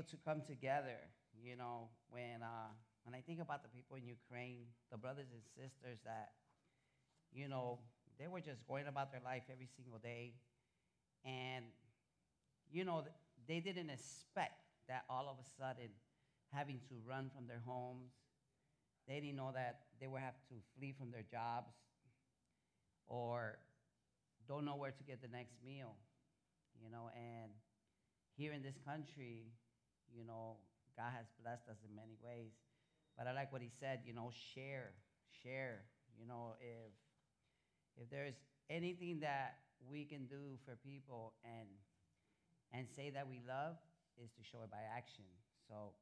able to come together. You know, when uh, when I think about the people in Ukraine, the brothers and sisters that, you know, they were just going about their life every single day, and you know, they didn't expect that all of a sudden having to run from their homes. They didn't know that they would have to flee from their jobs or don't know where to get the next meal, you know, and here in this country, you know, God has blessed us in many ways. But I like what he said, you know, share, share. You know, if if there's anything that we can do for people and and say that we love is to show it by action. So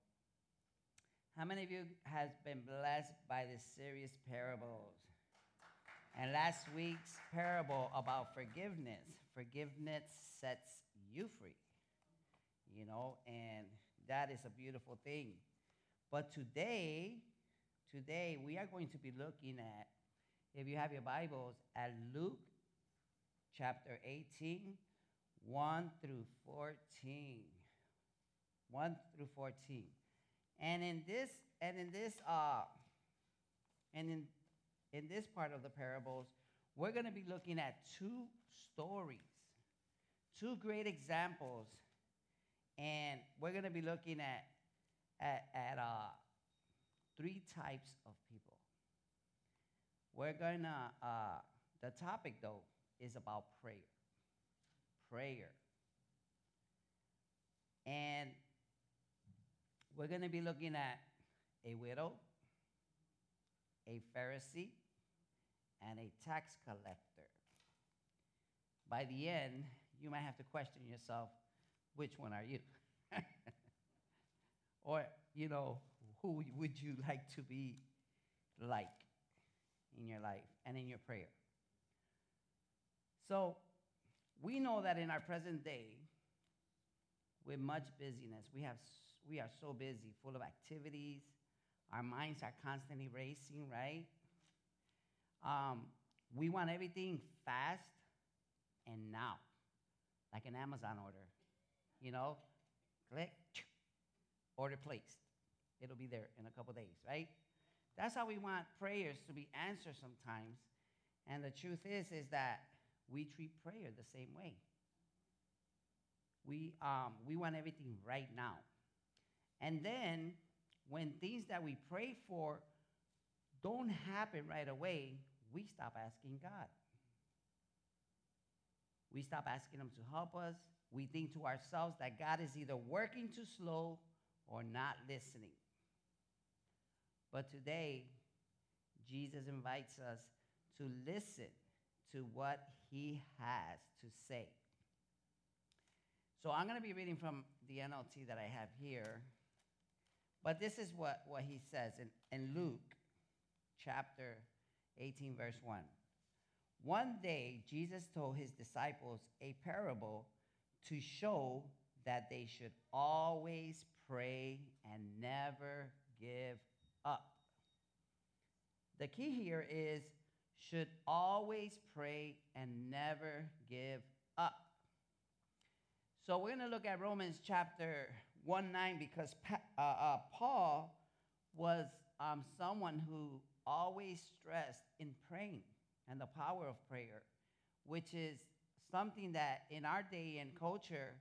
how many of you has been blessed by the serious parables? And last week's parable about forgiveness. Forgiveness sets you free. You know, and that is a beautiful thing. But today, today we are going to be looking at, if you have your Bibles, at Luke chapter 18, 1 through 14. 1 through 14. And in this, and in this, uh, and in, in this part of the parables, we're going to be looking at two stories, two great examples, and we're going to be looking at, at, at uh, three types of people. We're going to, uh, the topic though is about prayer. Prayer. And we're going to be looking at a widow, a Pharisee, and a tax collector. By the end, you might have to question yourself which one are you? or, you know, who would you like to be like in your life and in your prayer? So, we know that in our present day, with much busyness, we have we are so busy, full of activities. Our minds are constantly racing, right? Um, we want everything fast and now, like an Amazon order. You know, click, order placed. It'll be there in a couple days, right? That's how we want prayers to be answered sometimes. And the truth is, is that we treat prayer the same way. We, um, we want everything right now. And then when things that we pray for don't happen right away, we stop asking God. We stop asking Him to help us. We think to ourselves that God is either working too slow or not listening. But today, Jesus invites us to listen to what He has to say. So I'm going to be reading from the NLT that I have here. But this is what, what he says in, in Luke chapter 18, verse 1. One day, Jesus told his disciples a parable to show that they should always pray and never give up. The key here is should always pray and never give up. So we're going to look at Romans chapter 1 9 because uh, uh, Paul was um, someone who always stressed in praying and the power of prayer, which is something that in our day and culture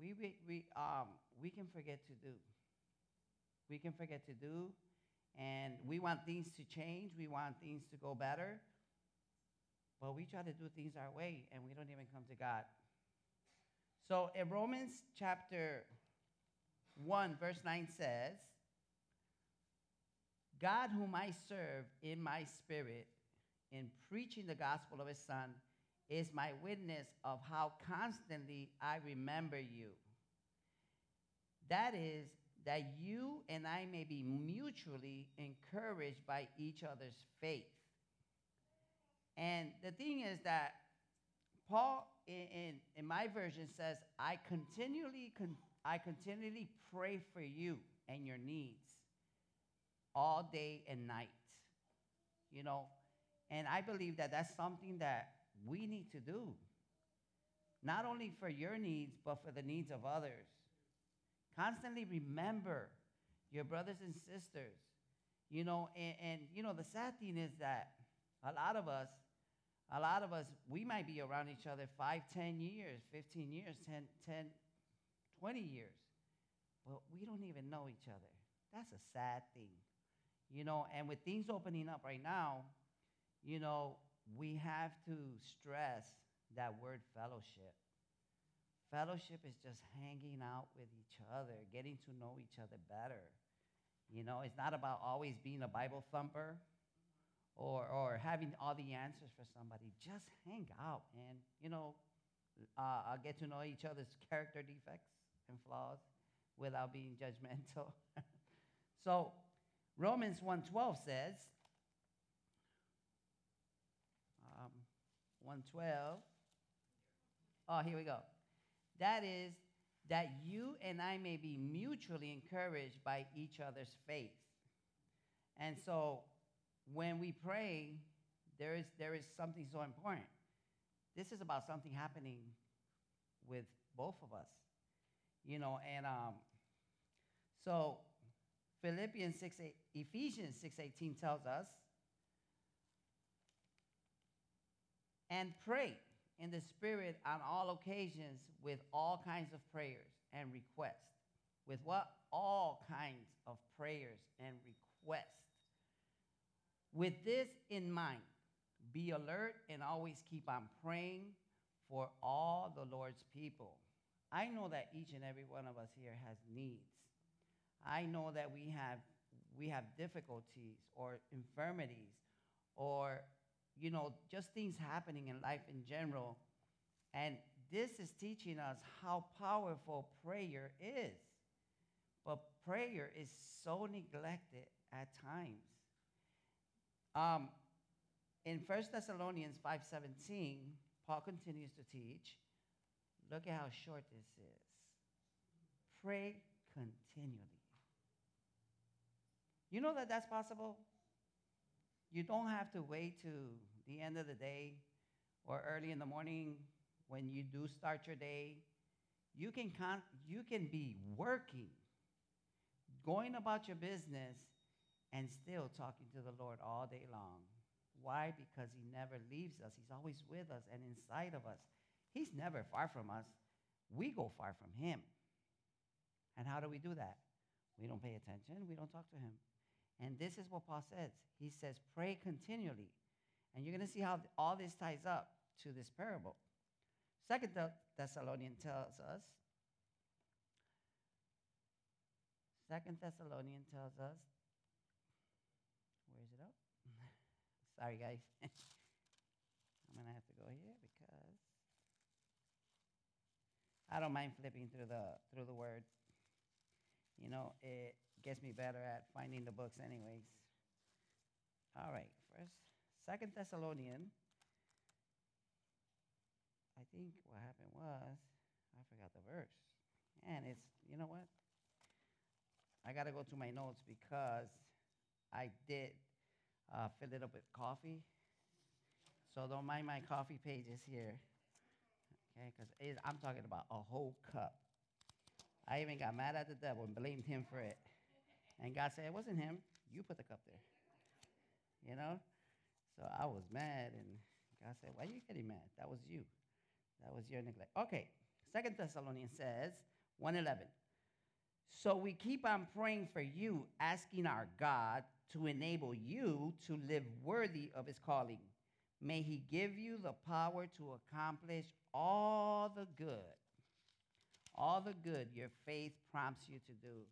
we, we, um, we can forget to do. We can forget to do, and we want things to change, we want things to go better, but we try to do things our way and we don't even come to God. So in Romans chapter 1, verse 9 says, God, whom I serve in my spirit in preaching the gospel of his Son, is my witness of how constantly I remember you. That is, that you and I may be mutually encouraged by each other's faith. And the thing is that Paul, in, in, in my version, says, I continually con- I continually pray for you and your needs all day and night. You know, and I believe that that's something that we need to do. Not only for your needs, but for the needs of others. Constantly remember your brothers and sisters. You know, and, and you know, the sad thing is that a lot of us, a lot of us, we might be around each other five, ten years, 15 years, 10, 10 20 years, but we don't even know each other. That's a sad thing. You know, and with things opening up right now, you know, we have to stress that word fellowship. Fellowship is just hanging out with each other, getting to know each other better. You know, it's not about always being a Bible thumper or, or having all the answers for somebody. Just hang out and, you know, uh, get to know each other's character defects and flaws without being judgmental. so Romans 1.12 says, um, 112, oh, here we go. That is that you and I may be mutually encouraged by each other's faith. And so when we pray, there is, there is something so important. This is about something happening with both of us. You know, and um, so Philippians 6, 8, Ephesians 6.18 tells us, and pray in the Spirit on all occasions with all kinds of prayers and requests. With what? All kinds of prayers and requests. With this in mind, be alert and always keep on praying for all the Lord's people. I know that each and every one of us here has needs. I know that we have we have difficulties or infirmities or you know, just things happening in life in general. And this is teaching us how powerful prayer is. But prayer is so neglected at times. Um, in 1 Thessalonians 5:17, Paul continues to teach. Look at how short this is. Pray continually. You know that that's possible? You don't have to wait to the end of the day or early in the morning when you do start your day. You can, con- you can be working, going about your business, and still talking to the Lord all day long. Why? Because He never leaves us. He's always with us and inside of us. He's never far from us. We go far from Him. And how do we do that? We don't pay attention, we don't talk to Him. And this is what Paul says. He says, pray continually. And you're going to see how all this ties up to this parable. Second Thessalonian tells us, Second Thessalonian tells us, where is it up? Sorry, guys. I'm going to have to go here because I don't mind flipping through the through the word. You know, it gets me better at finding the books, anyways. All right, first, Second Thessalonian. I think what happened was I forgot the verse, and it's you know what? I got to go to my notes because I did uh, fill it up with coffee. So don't mind my coffee pages here, okay? Because I'm talking about a whole cup. I even got mad at the devil and blamed him for it. And God said, It wasn't him. You put the cup there. You know? So I was mad, and God said, Why are you getting mad? That was you. That was your neglect. Okay. Second Thessalonians says, 111. So we keep on praying for you, asking our God to enable you to live worthy of his calling. May he give you the power to accomplish all the good, all the good your faith prompts you to do.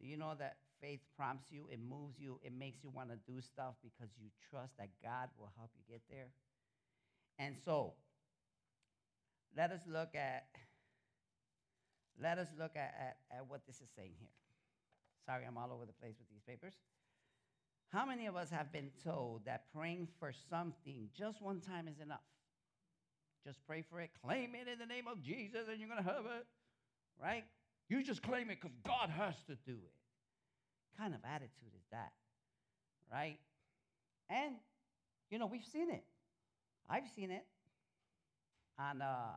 Do you know that faith prompts you, it moves you, it makes you want to do stuff because you trust that God will help you get there? And so, let us look at let us look at, at, at what this is saying here. Sorry, I'm all over the place with these papers. How many of us have been told that praying for something just one time is enough? Just pray for it, claim it in the name of Jesus, and you're going to have it, right? You just claim it because God has to do it. Kind of attitude is that? Right? And, you know, we've seen it. I've seen it on, uh,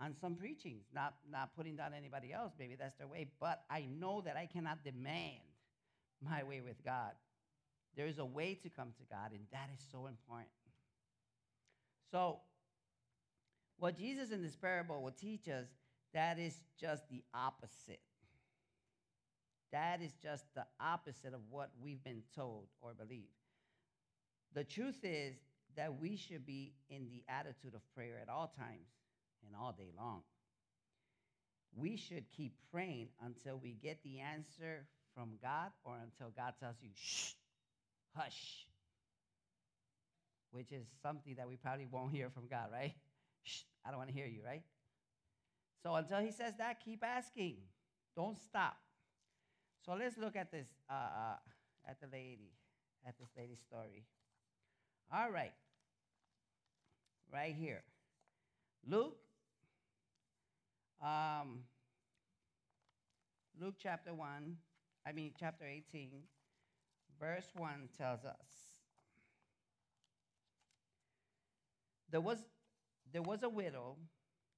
on some preachings, not, not putting down anybody else. Maybe that's their way. But I know that I cannot demand my way with God. There is a way to come to God, and that is so important. So, what Jesus in this parable will teach us, that is just the opposite. That is just the opposite of what we've been told or believe. The truth is that we should be in the attitude of prayer at all times and all day long. We should keep praying until we get the answer from God or until God tells you, shh, hush, which is something that we probably won't hear from God, right? Shh, I don't want to hear you, right? So until he says that, keep asking. Don't stop. So let's look at this, uh, uh, at the lady, at this lady's story. All right. Right here. Luke, um, Luke chapter 1, I mean, chapter 18, verse 1 tells us there was, there was a widow,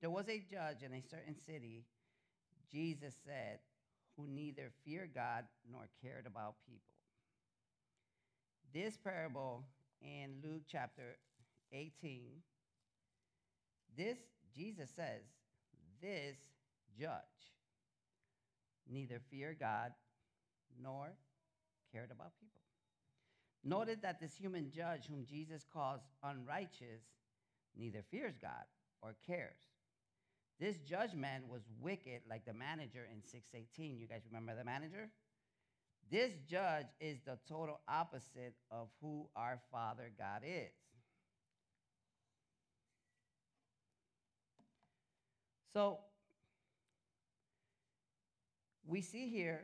there was a judge in a certain city, Jesus said, who neither feared God nor cared about people. This parable in Luke chapter 18, this, Jesus says, this judge neither feared God nor cared about people. Noted that this human judge, whom Jesus calls unrighteous, neither fears God or cares. This judgment was wicked, like the manager in 618. You guys remember the manager? This judge is the total opposite of who our Father God is. So we see here,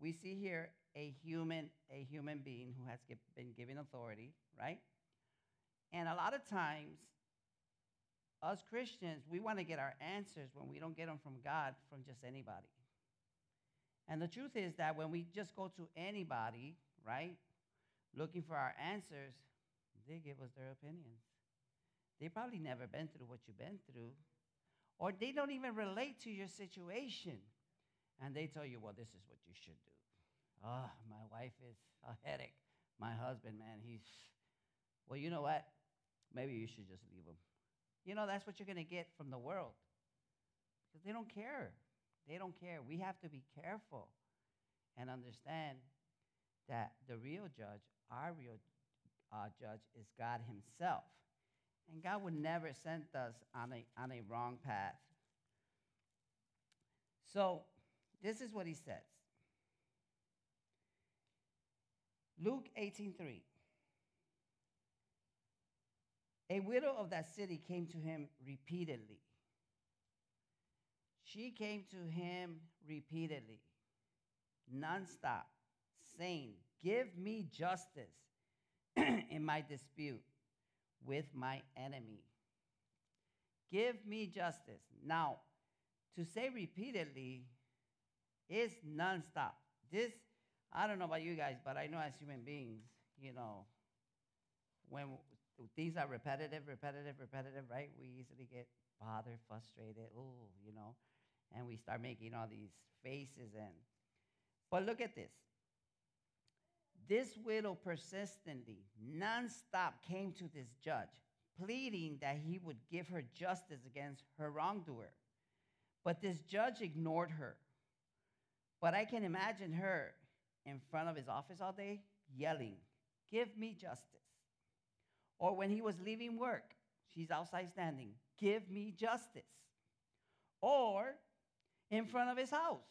we see here a human, a human being who has been given authority, right? And a lot of times, us Christians, we want to get our answers when we don't get them from God, from just anybody. And the truth is that when we just go to anybody, right, looking for our answers, they give us their opinions. They probably never been through what you've been through, or they don't even relate to your situation. And they tell you, well, this is what you should do. Oh, my wife is a headache. My husband, man, he's, well, you know what? Maybe you should just leave him. You know, that's what you're going to get from the world because they don't care. They don't care. We have to be careful and understand that the real judge, our real uh, judge, is God Himself. And God would never send us on a, on a wrong path. So, this is what He says Luke 18:3. A widow of that city came to him repeatedly she came to him repeatedly, nonstop, saying, Give me justice in my dispute with my enemy. Give me justice. Now, to say repeatedly is nonstop. This, I don't know about you guys, but I know as human beings, you know, when things are repetitive, repetitive, repetitive, right? We easily get bothered, frustrated, oh, you know and we start making all these faces and but look at this. This widow persistently nonstop came to this judge pleading that he would give her justice against her wrongdoer. But this judge ignored her. But i can imagine her in front of his office all day yelling give me justice or when he was leaving work she's outside standing give me justice or in front of his house.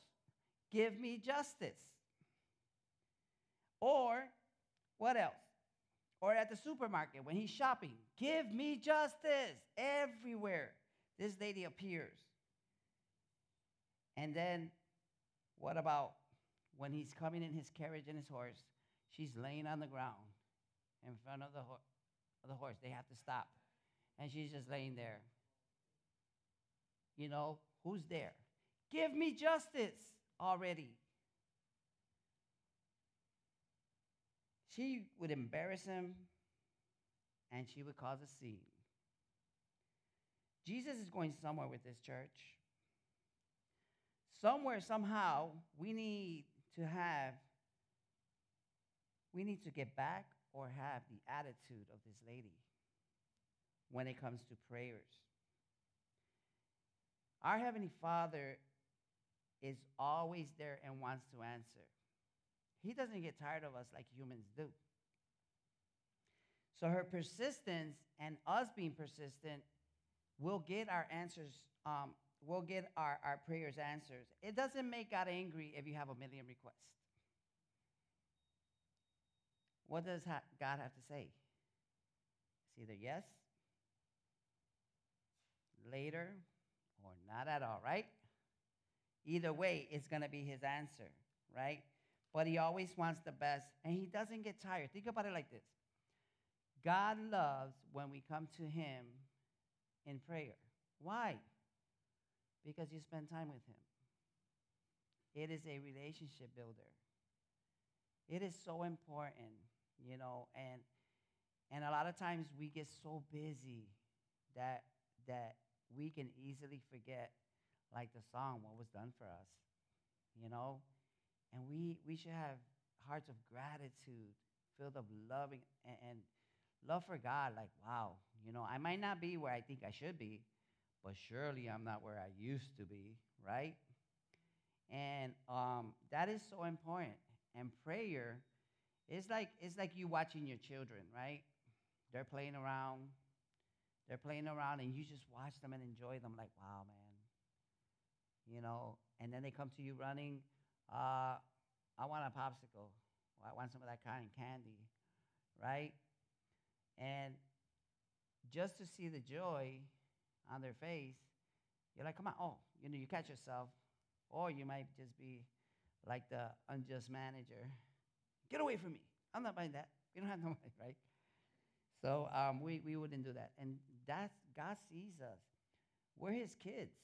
Give me justice. Or what else? Or at the supermarket when he's shopping. Give me justice. Everywhere this lady appears. And then what about when he's coming in his carriage and his horse? She's laying on the ground in front of the, ho- of the horse. They have to stop. And she's just laying there. You know, who's there? Give me justice already. She would embarrass him and she would cause a scene. Jesus is going somewhere with this church. Somewhere, somehow, we need to have, we need to get back or have the attitude of this lady when it comes to prayers. Our Heavenly Father is always there and wants to answer. He doesn't get tired of us like humans do. So her persistence and us being persistent will get our answers, um, we'll get our, our prayers answered. It doesn't make God angry if you have a million requests. What does ha- God have to say? It's either yes, later, or not at all, right? Either way, it's going to be his answer, right? But he always wants the best, and he doesn't get tired. Think about it like this God loves when we come to him in prayer. Why? Because you spend time with him. It is a relationship builder. It is so important, you know, and and a lot of times we get so busy that that we can easily forget like the song what was done for us you know? And we we should have hearts of gratitude filled of loving and, and love for god like wow you know? I might not be where i think i should be but surely i'm not where i used to be right? And um, that is so important. And prayer is like it's like you watching your children right they're playing around they're playing around and you just watch them and enjoy them like wow man you know, and then they come to you running, uh, I want a popsicle. I want some of that kind of candy, right? And just to see the joy on their face, you're like, come on, oh, you know, you catch yourself. Or you might just be like the unjust manager. Get away from me. I'm not buying that. We don't have no money, right? So um, we, we wouldn't do that. And that's, God sees us. We're his kids.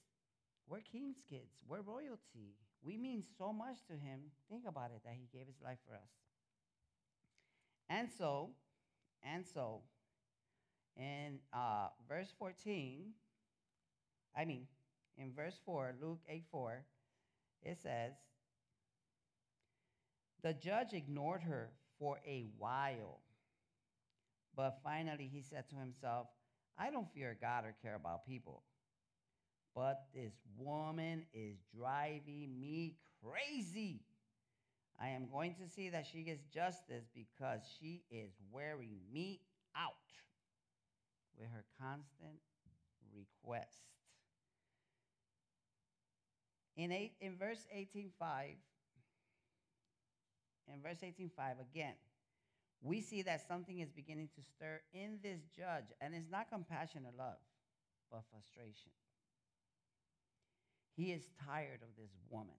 We're king's kids. We're royalty. We mean so much to him. Think about it that he gave his life for us. And so, and so, in uh, verse 14, I mean, in verse 4, Luke 8 4, it says, The judge ignored her for a while, but finally he said to himself, I don't fear God or care about people but this woman is driving me crazy. I am going to see that she gets justice because she is wearing me out with her constant request. In, eight, in verse 18.5, in verse 18.5, again, we see that something is beginning to stir in this judge, and it's not compassion or love, but frustration. He is tired of this woman.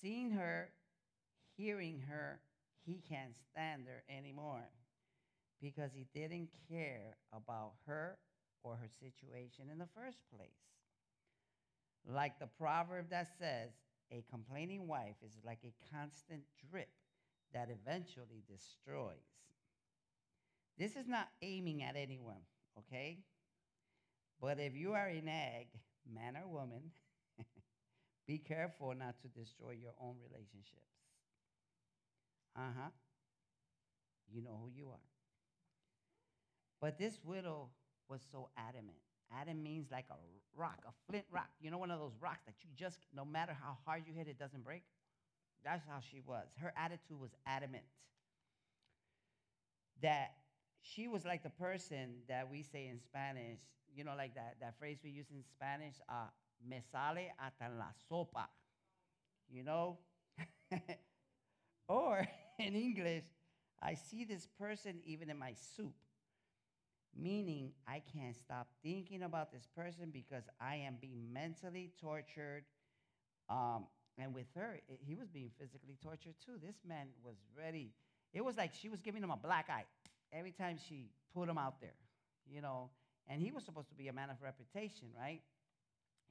Seeing her, hearing her, he can't stand her anymore because he didn't care about her or her situation in the first place. Like the proverb that says, a complaining wife is like a constant drip that eventually destroys. This is not aiming at anyone, okay? But if you are an egg man or woman, be careful not to destroy your own relationships. Uh huh. You know who you are. But this widow was so adamant. Adam means like a rock, a flint rock. You know, one of those rocks that you just, no matter how hard you hit, it doesn't break. That's how she was. Her attitude was adamant. That she was like the person that we say in Spanish, you know, like that, that phrase we use in Spanish, uh, me sale hasta la sopa, you know? or in English, I see this person even in my soup, meaning I can't stop thinking about this person because I am being mentally tortured. Um, and with her, it, he was being physically tortured too. This man was ready. It was like she was giving him a black eye every time she put him out there, you know. And he was supposed to be a man of reputation, right?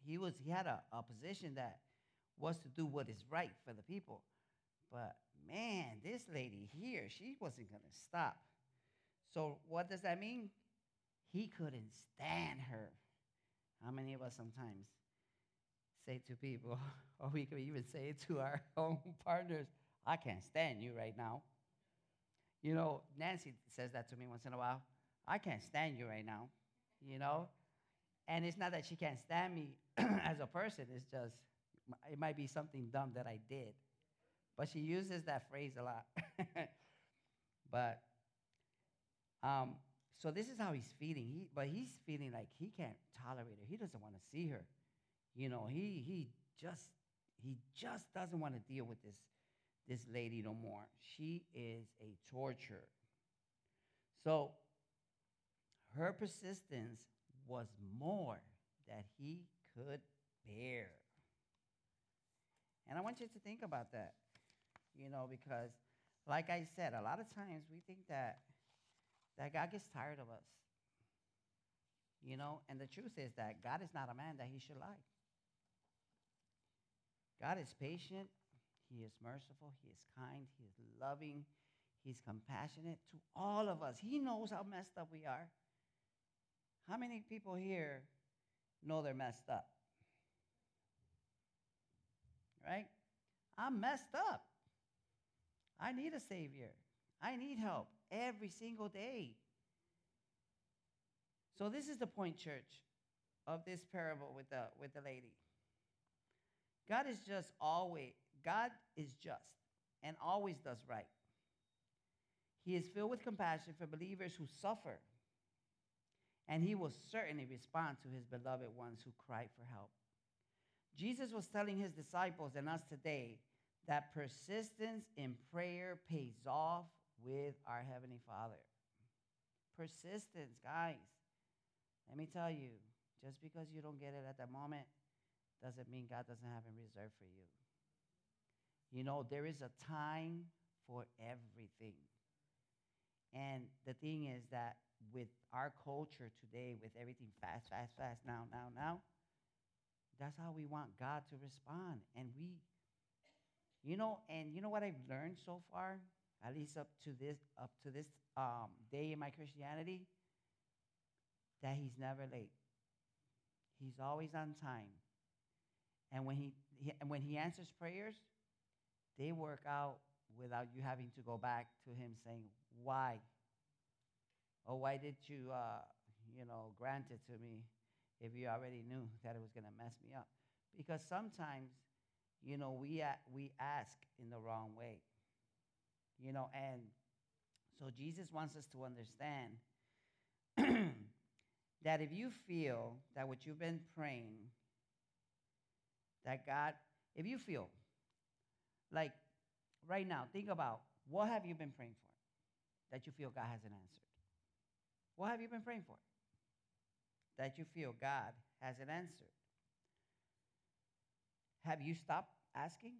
He was he had a, a position that was to do what is right for the people. But man, this lady here, she wasn't gonna stop. So what does that mean? He couldn't stand her. How many of us sometimes say to people, or we could even say it to our own partners, I can't stand you right now. You know, Nancy says that to me once in a while. I can't stand you right now, you know? And it's not that she can't stand me as a person, it's just, it might be something dumb that I did. But she uses that phrase a lot. but, um, so this is how he's feeling. He, but he's feeling like he can't tolerate her. He doesn't want to see her. You know, he, he just, he just doesn't want to deal with this, this lady no more. She is a torture. So her persistence was more that he could bear. And I want you to think about that, you know, because, like I said, a lot of times we think that, that God gets tired of us, you know, and the truth is that God is not a man that he should lie. God is patient, he is merciful, he is kind, he is loving, he's compassionate to all of us. He knows how messed up we are. How many people here know they're messed up? Right? I'm messed up. I need a Savior. I need help every single day. So, this is the point, church, of this parable with the, with the lady. God is just always, God is just and always does right. He is filled with compassion for believers who suffer and he will certainly respond to his beloved ones who cry for help. Jesus was telling his disciples and us today that persistence in prayer pays off with our Heavenly Father. Persistence, guys. Let me tell you, just because you don't get it at the moment doesn't mean God doesn't have it reserved for you. You know, there is a time for everything. And the thing is that with our culture today, with everything fast, fast, fast, now, now, now, that's how we want God to respond. And we, you know, and you know what I've learned so far, at least up to this, up to this um, day in my Christianity, that He's never late. He's always on time. And when he, he when He answers prayers, they work out without you having to go back to Him saying, "Why?" Oh, why did you, uh, you know, grant it to me if you already knew that it was going to mess me up? Because sometimes, you know, we, we ask in the wrong way. You know, and so Jesus wants us to understand that if you feel that what you've been praying, that God, if you feel like right now, think about what have you been praying for that you feel God hasn't answered? What have you been praying for? That you feel God hasn't answered. Have you stopped asking?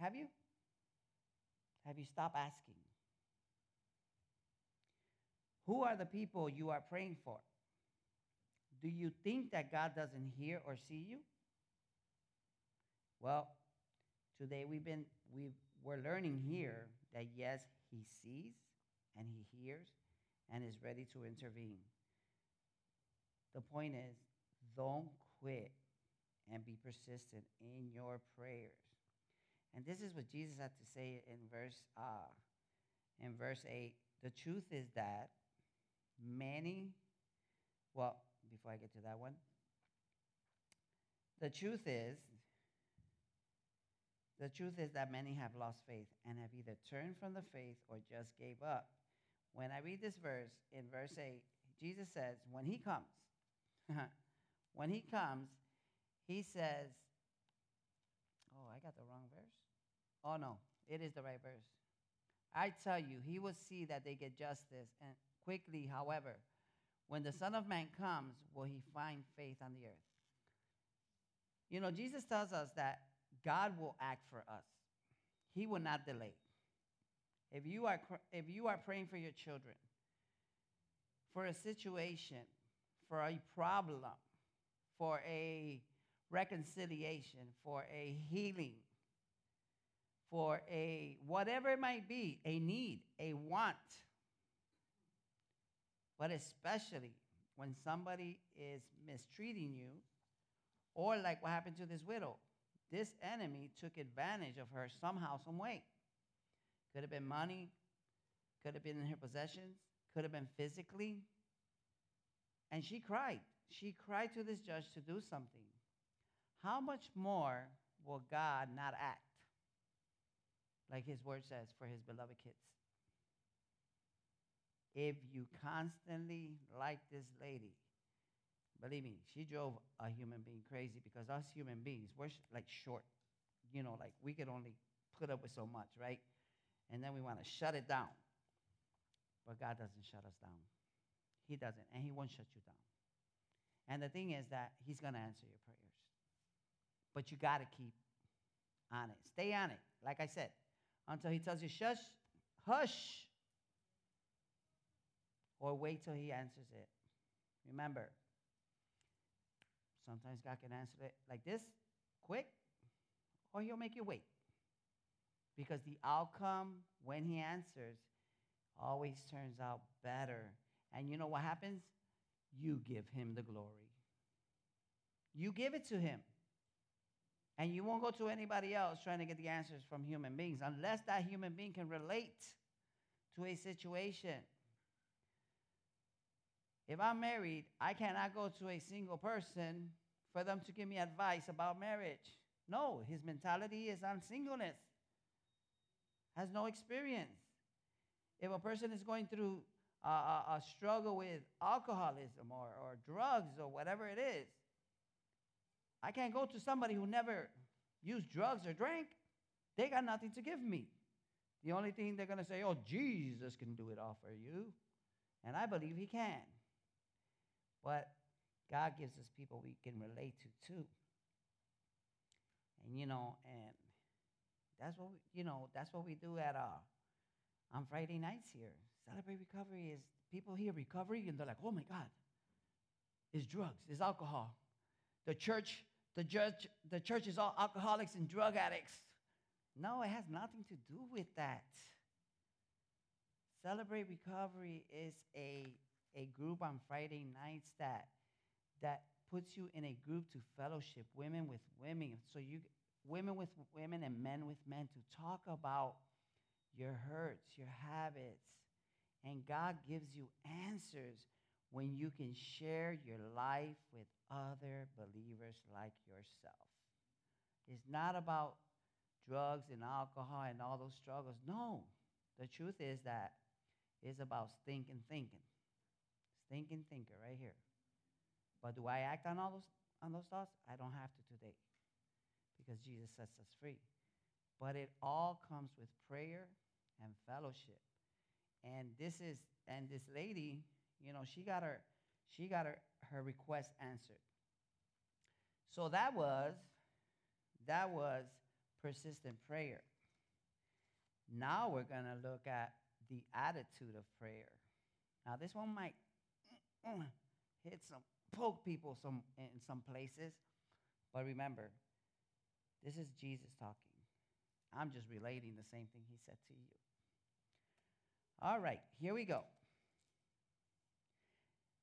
Have you? Have you stopped asking? Who are the people you are praying for? Do you think that God doesn't hear or see you? Well, today we've been we we're learning here that yes, he sees and he hears and is ready to intervene. The point is, don't quit and be persistent in your prayers. And this is what Jesus had to say in verse uh, in verse 8. The truth is that many, well, before I get to that one, the truth is, the truth is that many have lost faith and have either turned from the faith or just gave up. When I read this verse in verse 8, Jesus says, when he comes, when he comes, he says, Oh, I got the wrong verse. Oh, no, it is the right verse. I tell you, he will see that they get justice. And quickly, however, when the Son of Man comes, will he find faith on the earth? You know, Jesus tells us that God will act for us, he will not delay. If you are, if you are praying for your children, for a situation, for a problem, for a reconciliation, for a healing, for a whatever it might be, a need, a want, but especially when somebody is mistreating you, or like what happened to this widow. This enemy took advantage of her somehow, some way. Could have been money, could have been in her possessions, could have been physically. And she cried. She cried to this judge to do something. How much more will God not act? Like his word says for his beloved kids. If you constantly like this lady, believe me, she drove a human being crazy because us human beings, we're sh- like short. You know, like we could only put up with so much, right? And then we want to shut it down. But God doesn't shut us down. He doesn't, and He won't shut you down. And the thing is that He's going to answer your prayers. But you got to keep on it. Stay on it. Like I said, until He tells you, shush, hush, or wait till He answers it. Remember, sometimes God can answer it like this, quick, or He'll make you wait. Because the outcome when He answers always turns out better. And you know what happens? You give Him the glory. You give it to Him. And you won't go to anybody else trying to get the answers from human beings unless that human being can relate to a situation. If I'm married, I cannot go to a single person for them to give me advice about marriage. No, his mentality is on singleness, has no experience. If a person is going through a, a, a struggle with alcoholism or, or drugs or whatever it is, I can't go to somebody who never used drugs or drank. They got nothing to give me. The only thing they're going to say, oh, Jesus can do it all for you. And I believe he can. But God gives us people we can relate to too. And you know, and that's what we, you know, that's what we do at uh on Friday nights here. Celebrate recovery is people hear recovery and they're like, oh my God, it's drugs, it's alcohol. The church, the judge, the church is all alcoholics and drug addicts. No, it has nothing to do with that. Celebrate Recovery is a, a group on Friday nights that that puts you in a group to fellowship women with women. So you women with women and men with men to talk about your hurts, your habits. And God gives you answers when you can share your life with other believers like yourself. It's not about drugs and alcohol and all those struggles. No. The truth is that it's about stinking thinking. Stinking thinker right here. But do I act on all those on those thoughts? I don't have to today. Because Jesus sets us free. But it all comes with prayer and fellowship. And this is and this lady, you know, she got her she got her, her request answered. So that was that was persistent prayer. Now we're going to look at the attitude of prayer. Now this one might hit some poke people some in some places, but remember, this is Jesus talking. I'm just relating the same thing he said to you. All right, here we go.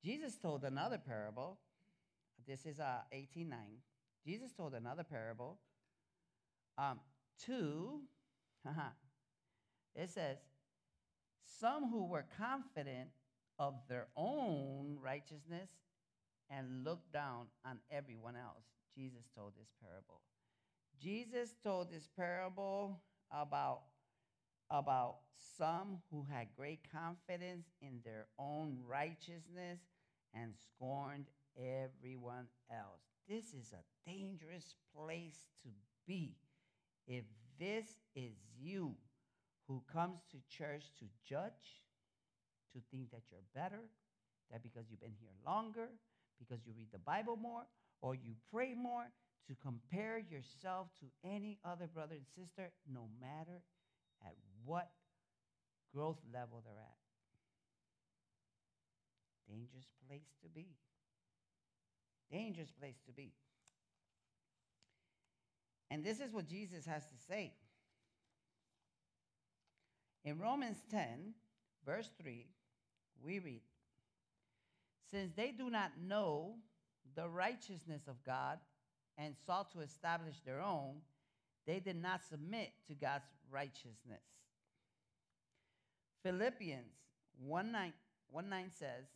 Jesus told another parable. This is uh, 18.9. Jesus told another parable um, to, it says, some who were confident of their own righteousness and looked down on everyone else. Jesus told this parable. Jesus told this parable about, about some who had great confidence in their own righteousness and scorned everyone else. This is a dangerous place to be. If this is you who comes to church to judge, to think that you're better, that because you've been here longer, because you read the Bible more, or you pray more, to compare yourself to any other brother and sister, no matter at what growth level they're at. Dangerous place to be. Dangerous place to be. And this is what Jesus has to say. In Romans 10, verse 3, we read, Since they do not know the righteousness of God and sought to establish their own, they did not submit to God's righteousness. Philippians 1 9, 1 9 says,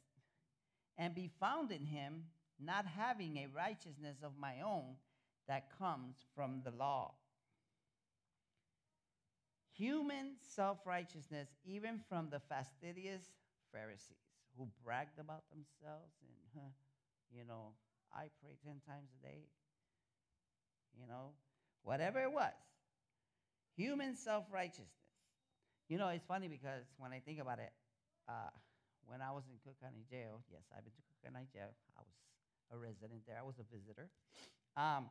And be found in him, not having a righteousness of my own that comes from the law. Human self righteousness, even from the fastidious Pharisees who bragged about themselves and, huh, you know, I pray 10 times a day, you know, whatever it was. Human self righteousness. You know, it's funny because when I think about it, uh, when I was in Cook County Jail, yes, I've been to Cook County Jail. I was a resident there, I was a visitor. Um,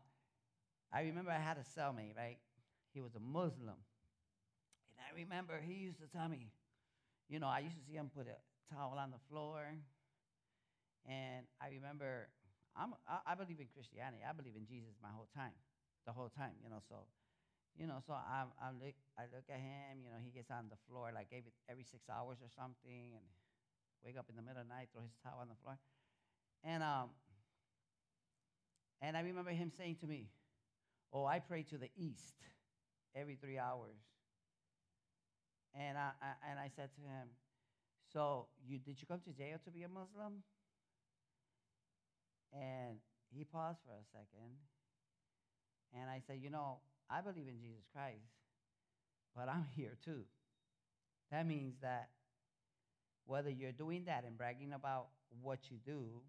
I remember I had a cellmate, right? He was a Muslim. And I remember he used to tell me, you know, I used to see him put a towel on the floor. And I remember, I'm, I, I believe in Christianity. I believe in Jesus my whole time, the whole time, you know. So, you know, so I, I, look, I look at him, you know, he gets on the floor like every, every six hours or something and wake up in the middle of the night, throw his towel on the floor. And, um, and I remember him saying to me, Oh, I pray to the east every three hours. And I, I, and I said to him, So you, did you come to jail to be a Muslim? And he paused for a second. And I said, You know, I believe in Jesus Christ, but I'm here too. That means that whether you're doing that and bragging about what you do,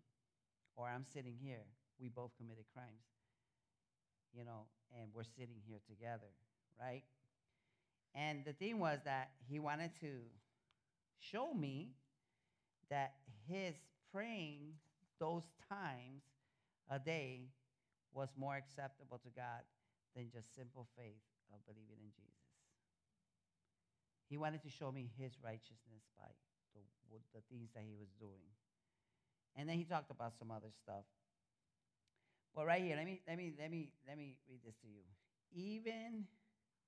or I'm sitting here, we both committed crimes. You know, and we're sitting here together, right? And the thing was that he wanted to show me that his praying those times a day was more acceptable to God than just simple faith of believing in Jesus. He wanted to show me his righteousness by the, the things that he was doing. And then he talked about some other stuff. But right here, let me let me let me let me read this to you. Even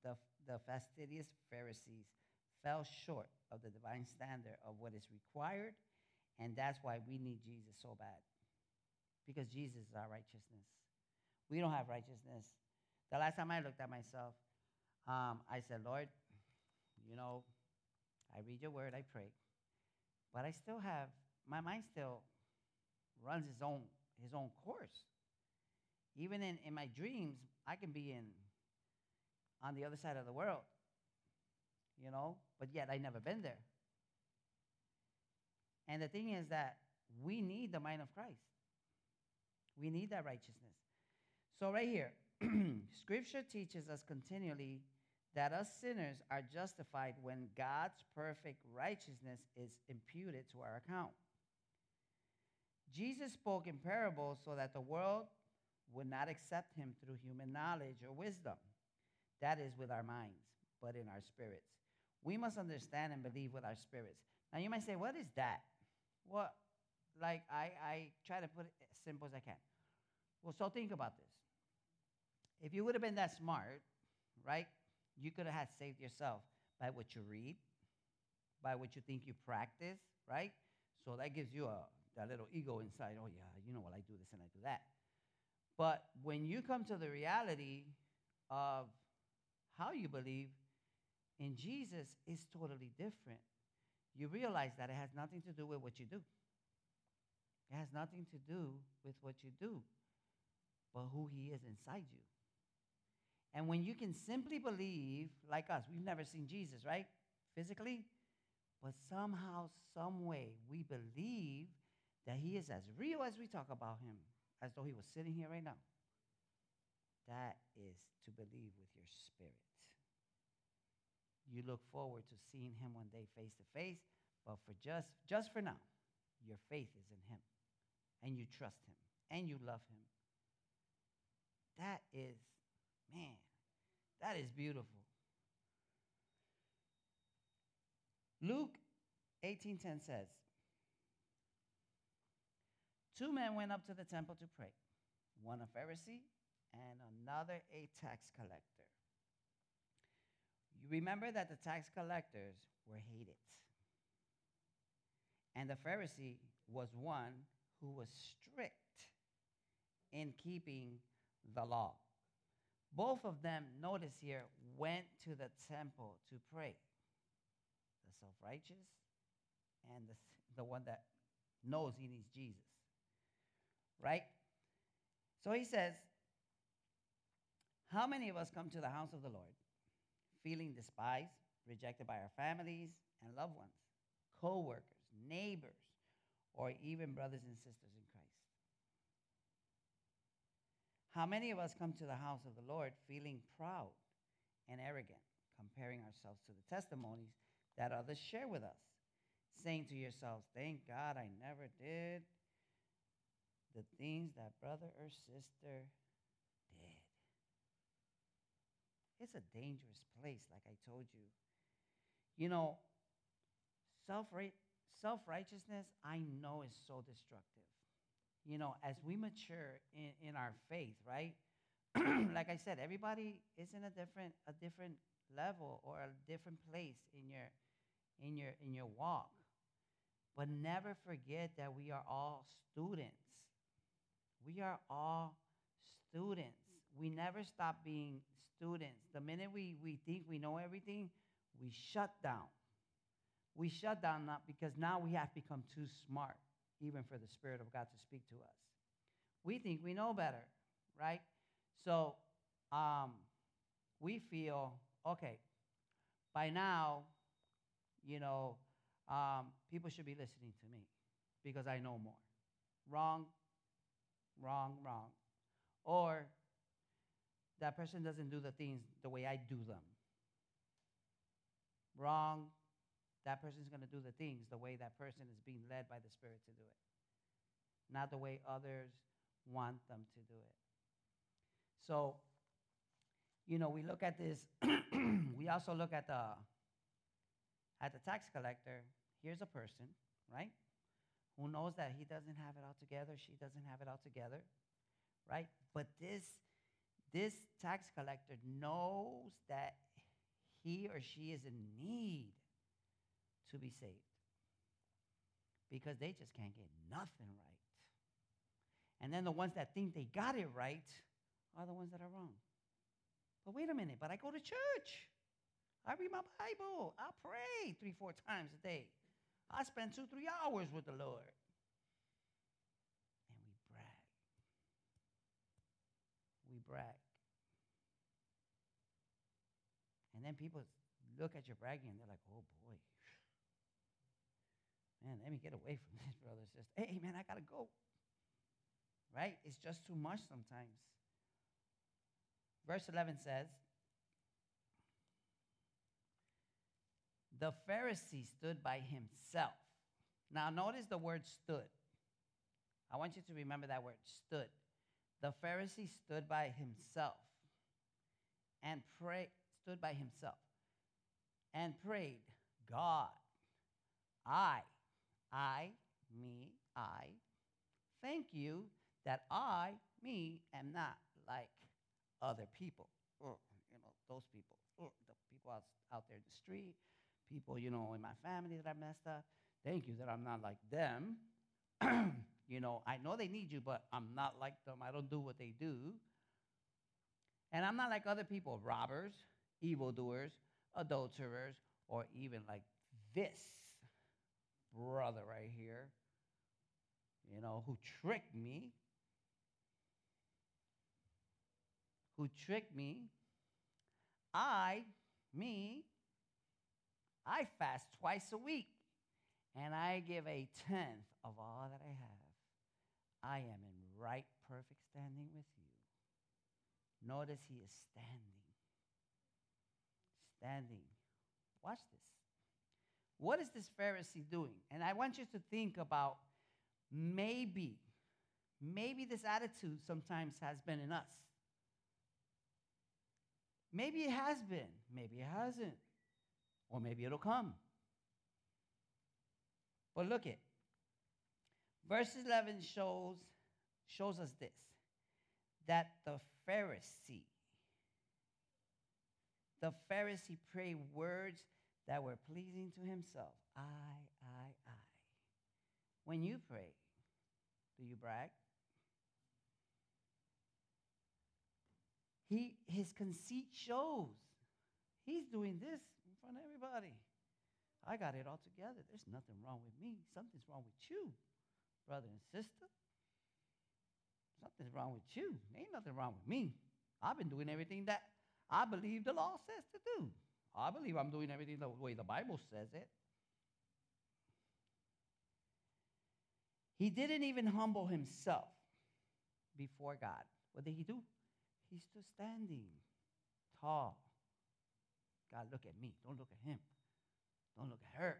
the the fastidious Pharisees fell short of the divine standard of what is required, and that's why we need Jesus so bad. Because Jesus is our righteousness. We don't have righteousness. The last time I looked at myself, um, I said, Lord, you know, I read your word, I pray, but I still have my mind still runs his own his own course. Even in, in my dreams, I can be in on the other side of the world, you know, but yet I never been there. And the thing is that we need the mind of Christ. We need that righteousness. So, right here, Scripture teaches us continually that us sinners are justified when God's perfect righteousness is imputed to our account. Jesus spoke in parables so that the world would not accept him through human knowledge or wisdom. That is with our minds, but in our spirits. We must understand and believe with our spirits. Now you might say, what is that? Well, like I, I try to put it as simple as I can. Well, so think about this. If you would have been that smart, right, you could have saved yourself by what you read, by what you think you practice, right? So that gives you a that little ego inside. Oh yeah, you know what I do this and I do that. But when you come to the reality of how you believe in Jesus is totally different. You realize that it has nothing to do with what you do. It has nothing to do with what you do, but who he is inside you. And when you can simply believe, like us, we've never seen Jesus, right? Physically, but somehow, some way, we believe that he is as real as we talk about him as though he was sitting here right now. That is to believe with your spirit. You look forward to seeing him one day face to face, but for just just for now, your faith is in him and you trust him and you love him. That is man, that is beautiful. Luke 18:10 says, Two men went up to the temple to pray, one a Pharisee and another a tax collector. You remember that the tax collectors were hated. And the Pharisee was one who was strict in keeping the law. Both of them, notice here, went to the temple to pray. The self righteous and the, the one that knows he needs Jesus. Right? So he says, How many of us come to the house of the Lord feeling despised, rejected by our families and loved ones, co workers, neighbors, or even brothers and sisters in Christ? How many of us come to the house of the Lord feeling proud and arrogant, comparing ourselves to the testimonies that others share with us, saying to yourselves, Thank God I never did the things that brother or sister did? It's a dangerous place, like I told you. You know, self self righteousness, I know, is so destructive. You know, as we mature in, in our faith, right? like I said, everybody is in a different a different level or a different place in your in your in your walk. But never forget that we are all students. We are all students. We never stop being students. The minute we, we think we know everything, we shut down. We shut down not because now we have become too smart, even for the Spirit of God to speak to us. We think we know better, right? So um, we feel, okay, by now, you know, um, people should be listening to me because I know more. Wrong, wrong, wrong. Or that person doesn't do the things the way I do them. Wrong. That person's going to do the things the way that person is being led by the Spirit to do it, not the way others want them to do it. So, you know, we look at this. we also look at the at the tax collector. Here's a person, right, who knows that he doesn't have it all together, she doesn't have it all together, right? But this this tax collector knows that he or she is in need to be saved because they just can't get nothing right. And then the ones that think they got it right are the ones that are wrong. But wait a minute, but I go to church. I read my Bible. I pray three, four times a day. I spend two, three hours with the Lord. And we brag. We brag. And then people look at your bragging and they're like, oh boy. Man, let me get away from this, brother, sister. Hey, man, I got to go. Right? It's just too much sometimes. Verse 11 says, The Pharisee stood by himself. Now, notice the word stood. I want you to remember that word stood. The Pharisee stood by himself and prayed, stood by himself and prayed, God, I, I, me, I, thank you that I, me, am not like other people, or, you know, those people, or the people out, out there in the street, people, you know, in my family that I messed up. Thank you that I'm not like them. you know, I know they need you, but I'm not like them. I don't do what they do. And I'm not like other people, robbers, evildoers, adulterers, or even like this brother right here, you know, who tricked me. Who tricked me. I, me, I fast twice a week and I give a tenth of all that I have. I am in right, perfect standing with you. Notice he is standing. Standing. Watch this. What is this Pharisee doing? And I want you to think about maybe, maybe this attitude sometimes has been in us. Maybe it has been, maybe it hasn't or maybe it'll come. But look it. Verse 11 shows, shows us this that the Pharisee, the Pharisee prayed words that were pleasing to himself. I, I, I. When you pray, Do you brag? He, his conceit shows. He's doing this in front of everybody. I got it all together. There's nothing wrong with me. Something's wrong with you, brother and sister. Something's wrong with you. Ain't nothing wrong with me. I've been doing everything that I believe the law says to do. I believe I'm doing everything the way the Bible says it. He didn't even humble himself before God. What did he do? He stood standing tall. God, look at me. Don't look at him. Don't look at her.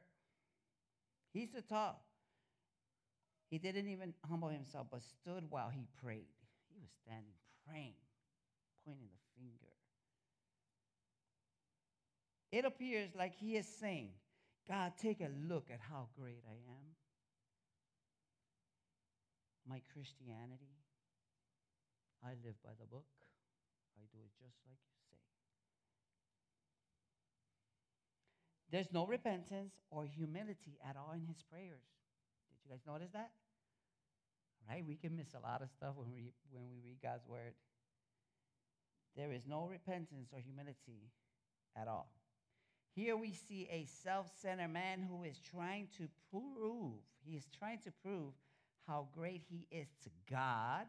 He stood tall. He didn't even humble himself, but stood while he prayed. He was standing praying, pointing the finger. It appears like he is saying, God, take a look at how great I am. My Christianity, I live by the book. I do it just like you say. There's no repentance or humility at all in his prayers. Did you guys notice that? Right? We can miss a lot of stuff when we, when we read God's word. There is no repentance or humility at all. Here we see a self centered man who is trying to prove, he is trying to prove how great he is to God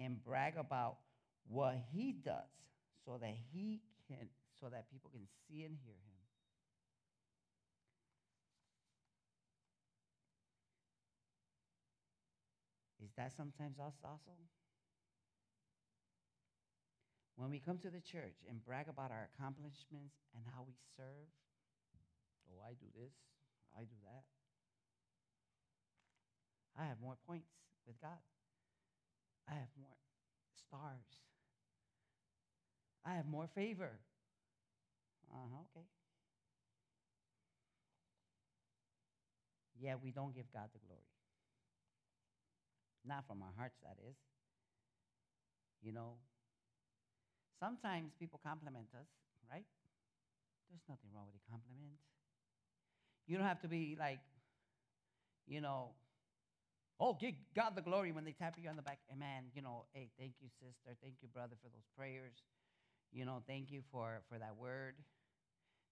and brag about what he does so that he can so that people can see and hear him. Is that sometimes us also? When we come to the church and brag about our accomplishments and how we serve, oh, I do this, I do that. I have more points with God. I have more stars. I have more favor. Uh huh, okay. Yeah, we don't give God the glory. Not from our hearts, that is. You know, sometimes people compliment us, right? There's nothing wrong with a compliment. You don't have to be like, you know, oh, give God the glory when they tap you on the back. Amen. You know, hey, thank you, sister. Thank you, brother, for those prayers. You know, thank you for, for that word.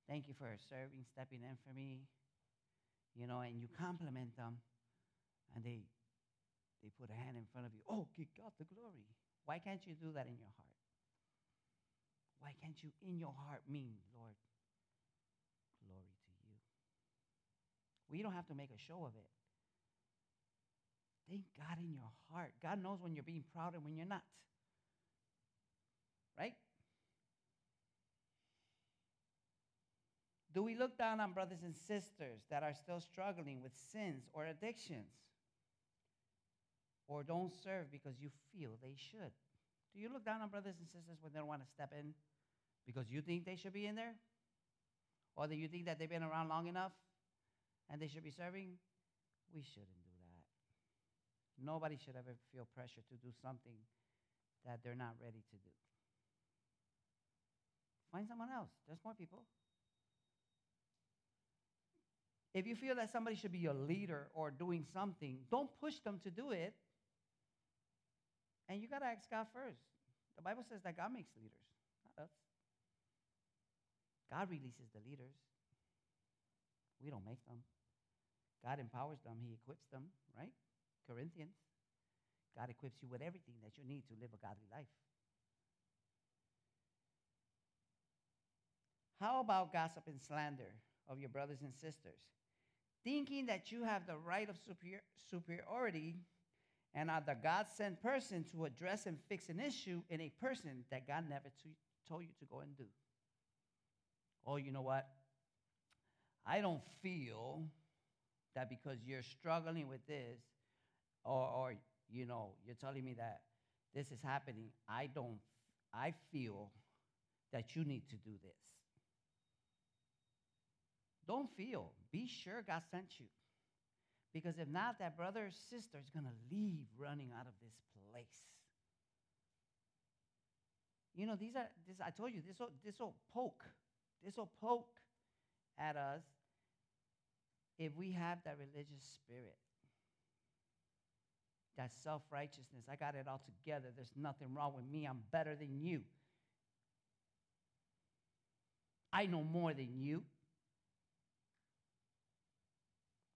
Thank you for serving, stepping in for me. You know, and you compliment them, and they they put a hand in front of you. Oh, give God the glory. Why can't you do that in your heart? Why can't you in your heart mean, Lord, glory to you? We don't have to make a show of it. Thank God in your heart. God knows when you're being proud and when you're not. Right? Do we look down on brothers and sisters that are still struggling with sins or addictions? or don't serve because you feel they should? Do you look down on brothers and sisters when they don't want to step in because you think they should be in there? Or do you think that they've been around long enough and they should be serving? We shouldn't do that. Nobody should ever feel pressure to do something that they're not ready to do. Find someone else. There's more people. If you feel that somebody should be your leader or doing something, don't push them to do it. And you got to ask God first. The Bible says that God makes leaders, not us. God releases the leaders. We don't make them. God empowers them, He equips them, right? Corinthians. God equips you with everything that you need to live a godly life. How about gossip and slander of your brothers and sisters? Thinking that you have the right of superior, superiority and are the God sent person to address and fix an issue in a person that God never told you to go and do. Oh, you know what? I don't feel that because you're struggling with this, or, or you know, you're telling me that this is happening, I don't, I feel that you need to do this. Don't feel. Be sure God sent you. Because if not, that brother or sister is going to leave running out of this place. You know, these are, this, I told you, this will, this will poke. This will poke at us if we have that religious spirit. that self righteousness. I got it all together. There's nothing wrong with me. I'm better than you. I know more than you.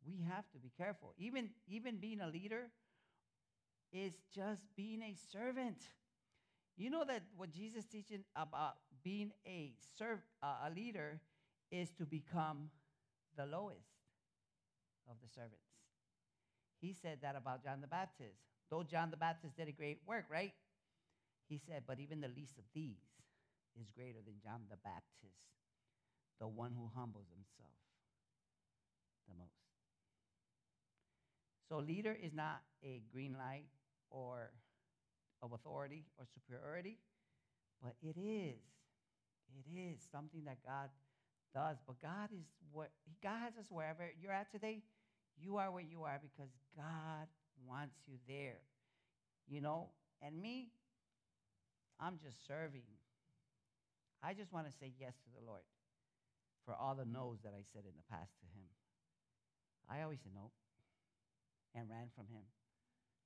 We have to be careful. Even, even being a leader is just being a servant. You know that what Jesus teaching about being a uh, a leader is to become the lowest of the servants. He said that about John the Baptist. Though John the Baptist did a great work, right? He said, but even the least of these is greater than John the Baptist, the one who humbles himself the most. So, leader is not a green light or of authority or superiority, but it is. It is something that God does. But God is what God has us wherever you're at today. You are where you are because God wants you there. You know, and me, I'm just serving. I just want to say yes to the Lord for all the no's that I said in the past to Him. I always said no and ran from Him.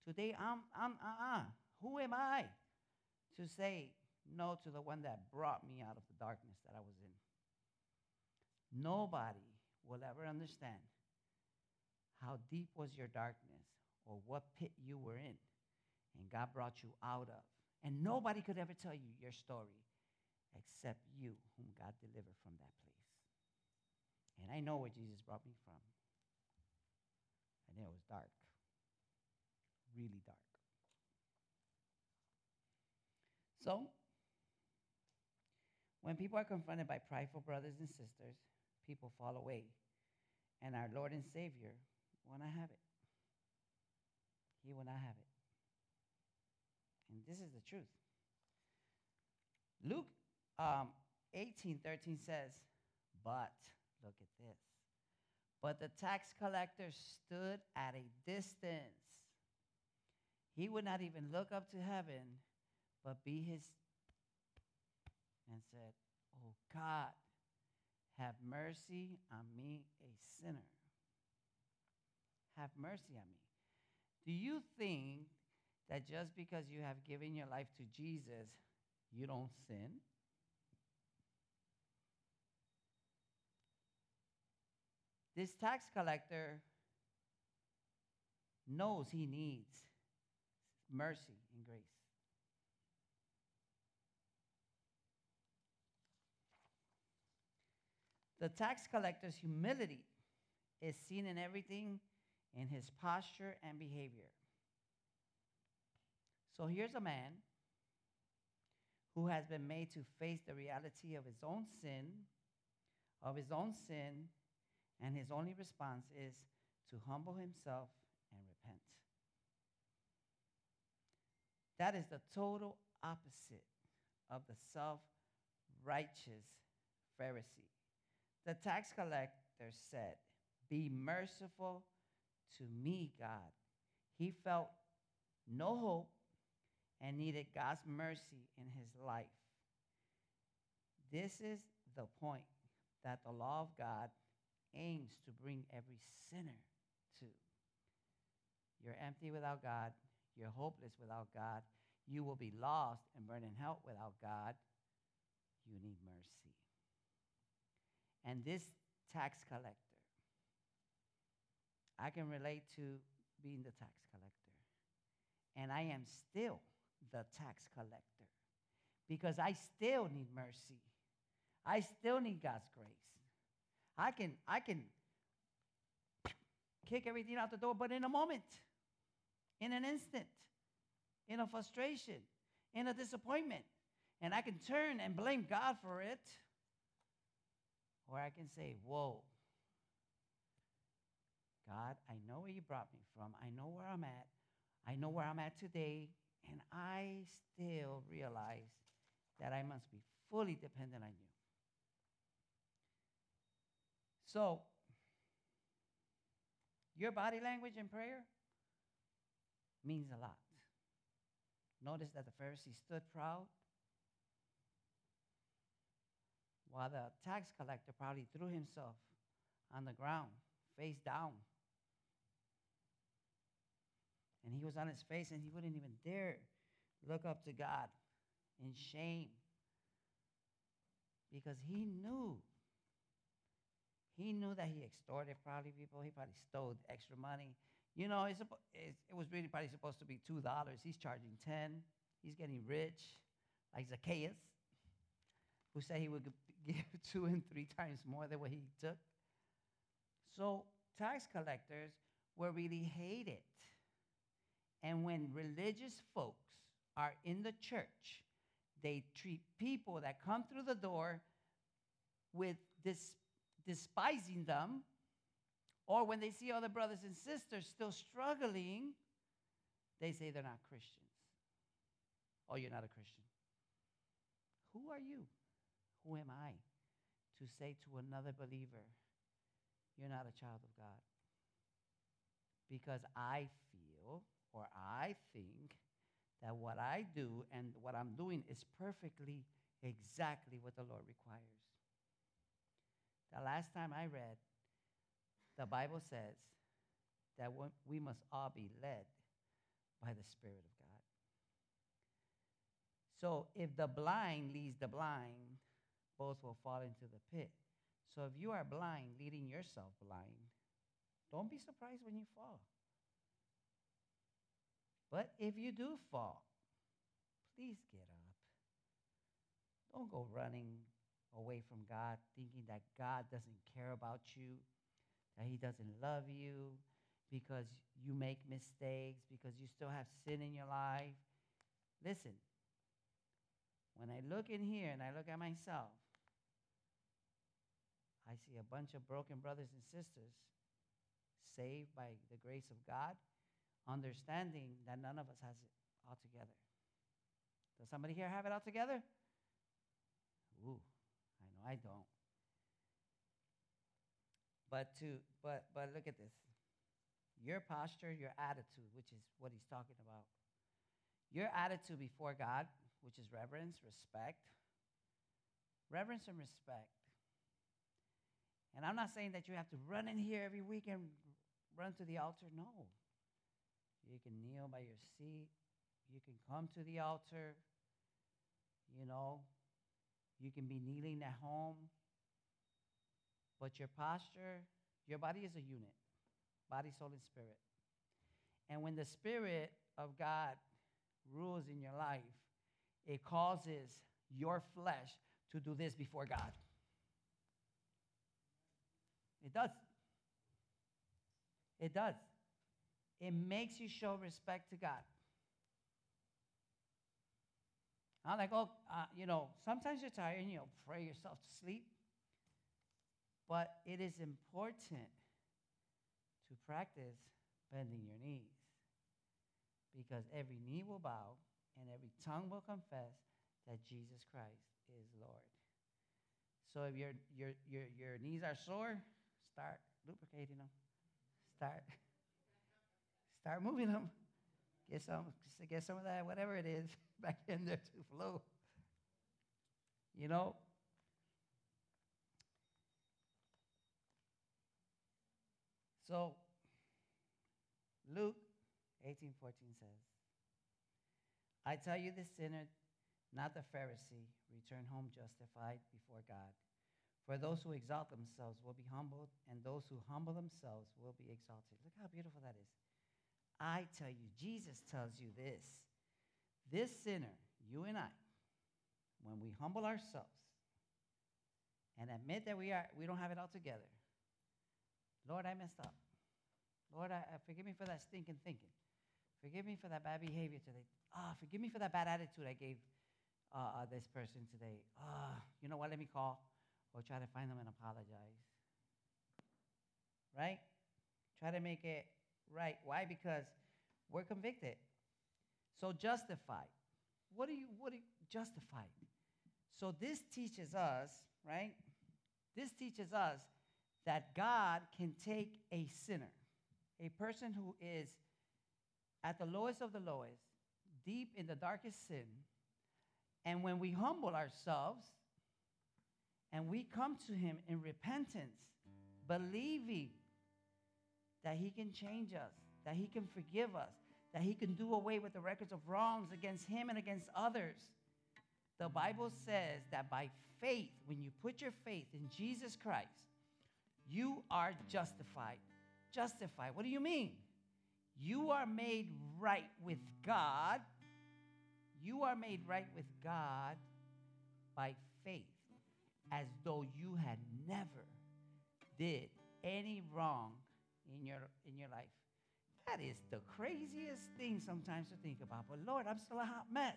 Today, I'm, I'm, uh uh Who am I to say no to the one that brought me out of the darkness that I was in? Nobody will ever understand how deep was your darkness or what pit you were in and God brought you out of. And nobody could ever tell you your story except you, whom God delivered from that place. And I know where Jesus brought me from. And it was dark, really dark. So, when people are confronted by prideful brothers and sisters, people fall away. And our Lord and Savior will not have it. He will not have it. And this is the truth. Luke um, 18 13 says, But, look at this. But the tax collector stood at a distance. He would not even look up to heaven, but be his, and said, Oh God, have mercy on me, a sinner. Have mercy on me. Do you think that just because you have given your life to Jesus, you don't sin? This tax collector knows he needs mercy and grace. The tax collector's humility is seen in everything in his posture and behavior. So here's a man who has been made to face the reality of his own sin, of his own sin, and his only response is to humble himself and repent. That is the total opposite of the self righteous Pharisee. The tax collector said, Be merciful to me, God. He felt no hope and needed God's mercy in his life. This is the point that the law of God aims to bring every sinner to. You're empty without God. You're hopeless without God. You will be lost and burn in hell without God. You need mercy. And this tax collector, I can relate to being the tax collector. And I am still the tax collector because I still need mercy. I still need God's grace. I can I can kick everything out the door, but in a moment, in an instant, in a frustration, in a disappointment, and I can turn and blame God for it, or I can say, "Whoa, God, I know where you brought me from. I know where I'm at. I know where I'm at today, and I still realize that I must be fully dependent on you." So, your body language in prayer means a lot. Notice that the Pharisee stood proud, while the tax collector probably threw himself on the ground, face down. And he was on his face and he wouldn't even dare look up to God in shame because he knew. He knew that he extorted probably people. He probably stole extra money. You know, it's, it's, it was really probably supposed to be $2. He's charging 10 He's getting rich, like Zacchaeus, who said he would give two and three times more than what he took. So tax collectors were really hated. And when religious folks are in the church, they treat people that come through the door with this despising them, or when they see other brothers and sisters still struggling, they say they're not Christians. Oh, you're not a Christian. Who are you? Who am I to say to another believer, you're not a child of God? Because I feel or I think that what I do and what I'm doing is perfectly exactly what the Lord requires. The last time I read, the Bible says that we must all be led by the Spirit of God. So if the blind leads the blind, both will fall into the pit. So if you are blind, leading yourself blind, don't be surprised when you fall. But if you do fall, please get up. Don't go running away from God thinking that God doesn't care about you, that He doesn't love you because you make mistakes, because you still have sin in your life. Listen, when I look in here and I look at myself, I see a bunch of broken brothers and sisters saved by the grace of God, understanding that none of us has it all together. Does somebody here have it all together? Ooh, I know I don't. But to but but look at this. Your posture, your attitude, which is what he's talking about. Your attitude before God which is reverence, respect. Reverence and respect. And I'm not saying that you have to run in here every week and run to the altar. No. You can kneel by your seat. You can come to the altar. You know, you can be kneeling at home. But your posture, your body is a unit body, soul, and spirit. And when the Spirit of God rules in your life, it causes your flesh to do this before God. It does. It does. It makes you show respect to God. I'm like, oh, uh, you know, sometimes you're tired and you know, pray yourself to sleep. But it is important to practice bending your knees because every knee will bow and every tongue will confess that Jesus Christ is Lord. So if your, your, your, your knees are sore, start lubricating them. Start, start moving them. Get some, get some of that, whatever it is, back in there to flow. You know? So, Luke 18 14 says, I tell you, the sinner, not the Pharisee, return home justified before God. For those who exalt themselves will be humbled, and those who humble themselves will be exalted. Look how beautiful that is. I tell you, Jesus tells you this. This sinner, you and I, when we humble ourselves and admit that we, are, we don't have it all together, Lord, I messed up. Lord, I, I forgive me for that stinking thinking. Forgive me for that bad behavior today ah, forgive me for that bad attitude I gave uh, uh, this person today. Ah, you know what? Let me call or try to find them and apologize. Right? Try to make it right. Why? Because we're convicted. So justified. What do you what you justified? So this teaches us, right? This teaches us that God can take a sinner, a person who is at the lowest of the lowest, deep in the darkest sin. And when we humble ourselves and we come to Him in repentance, believing that He can change us, that He can forgive us, that he can do away with the records of wrongs against him and against others. The Bible says that by faith, when you put your faith in Jesus Christ, you are justified. Justified. What do you mean? You are made right with God. You are made right with God by faith, as though you had never did any wrong in your in your life. That is the craziest thing sometimes to think about. But Lord, I'm still a hot mess.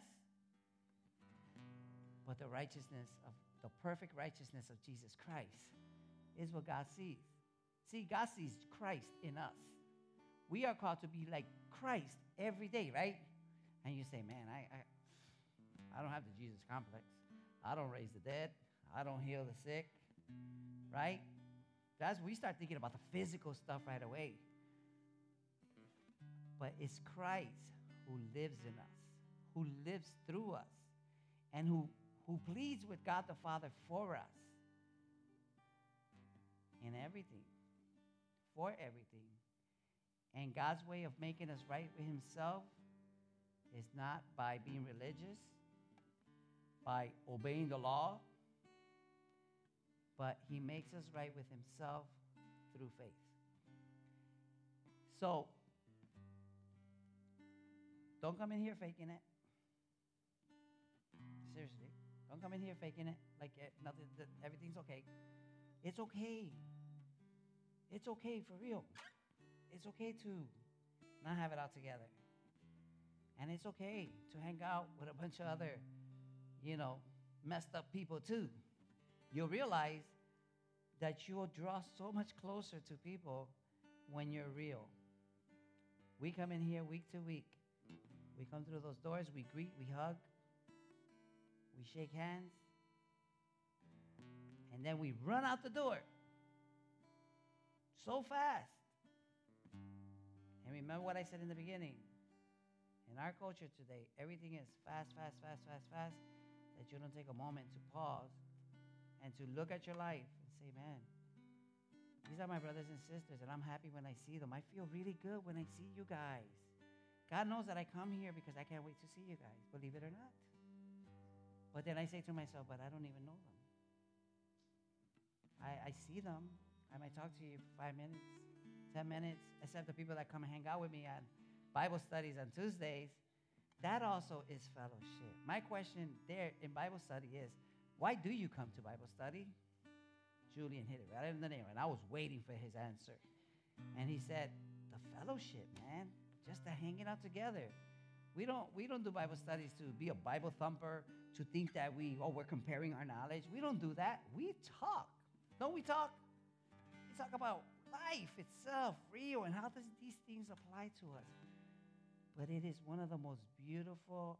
But the righteousness of the perfect righteousness of Jesus Christ is what God sees. See, God sees Christ in us. We are called to be like Christ every day, right? And you say, man, I, I, I don't have the Jesus complex. I don't raise the dead. I don't heal the sick, right? That's we start thinking about the physical stuff right away. But it's Christ who lives in us, who lives through us, and who, who pleads with God the Father for us in everything, for everything. And God's way of making us right with Himself is not by being religious, by obeying the law, but He makes us right with Himself through faith. So, don't come in here faking it. Seriously. Don't come in here faking it like eh, nothing, everything's okay. It's okay. It's okay for real. It's okay to not have it all together. And it's okay to hang out with a bunch of other, you know, messed up people too. You'll realize that you will draw so much closer to people when you're real. We come in here week to week. We come through those doors, we greet, we hug, we shake hands, and then we run out the door so fast. And remember what I said in the beginning. In our culture today, everything is fast, fast, fast, fast, fast, that you don't take a moment to pause and to look at your life and say, man, these are my brothers and sisters, and I'm happy when I see them. I feel really good when I see you guys. God knows that I come here because I can't wait to see you guys, believe it or not. But then I say to myself, but I don't even know them. I, I see them. I might talk to you for five minutes, 10 minutes, except the people that come and hang out with me on Bible studies on Tuesdays. That also is fellowship. My question there in Bible study is why do you come to Bible study? Julian hit it right in the name, and I was waiting for his answer. And he said, The fellowship, man, just the hanging out together. We don't, we don't do Bible studies to be a Bible thumper, to think that we, oh, we're comparing our knowledge. We don't do that. We talk. Don't we talk? We talk about life itself, real, and how does these things apply to us. But it is one of the most beautiful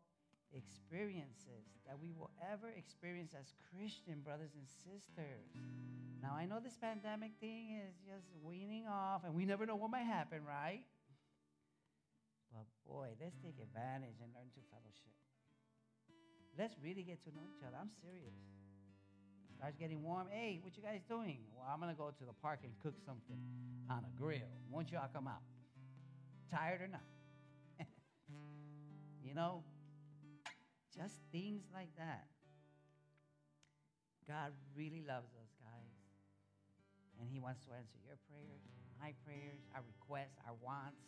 experiences that we will ever experience as Christian brothers and sisters. Now, I know this pandemic thing is just weaning off, and we never know what might happen, right? But boy, let's take advantage and learn to fellowship. Let's really get to know each other. I'm serious. Starts getting warm. Hey, what you guys doing? Well, I'm gonna go to the park and cook something on a grill. Won't y'all come out? Tired or not? you know, just things like that. God really loves us, guys. And He wants to answer your prayers, my prayers, our requests, our wants.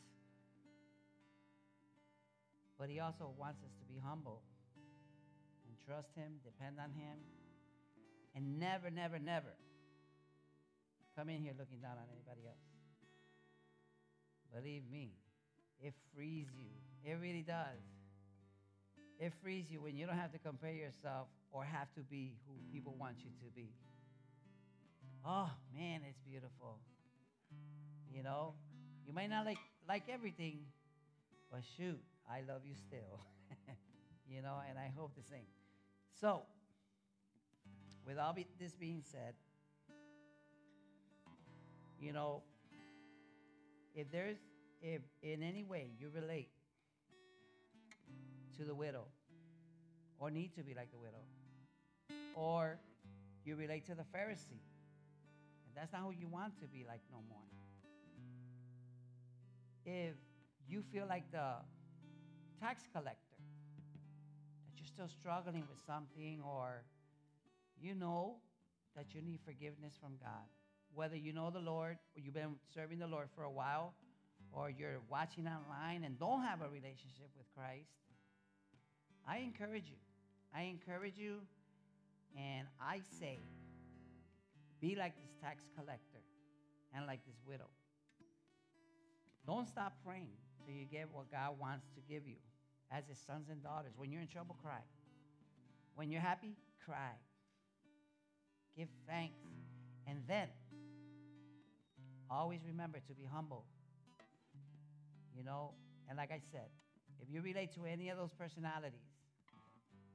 But He also wants us to be humble and trust Him, depend on Him, and never, never, never come in here looking down on anybody else. Believe me, it frees you. It really does. It frees you when you don't have to compare yourself or have to be who people want you to be. Oh, man, it's beautiful. You know, you might not like, like everything, but shoot, I love you still. you know, and I hope the same. So, with all be- this being said, you know, if there's, if in any way you relate to the widow, or need to be like the widow, or you relate to the Pharisee, and that's not who you want to be like no more. If you feel like the tax collector, that you're still struggling with something, or you know that you need forgiveness from God. Whether you know the Lord, or you've been serving the Lord for a while, or you're watching online and don't have a relationship with Christ, I encourage you. I encourage you, and I say, be like this tax collector and like this widow. Don't stop praying till you get what God wants to give you as his sons and daughters. When you're in trouble, cry. When you're happy, cry. Give thanks. And then, always remember to be humble. You know, and like I said, if you relate to any of those personalities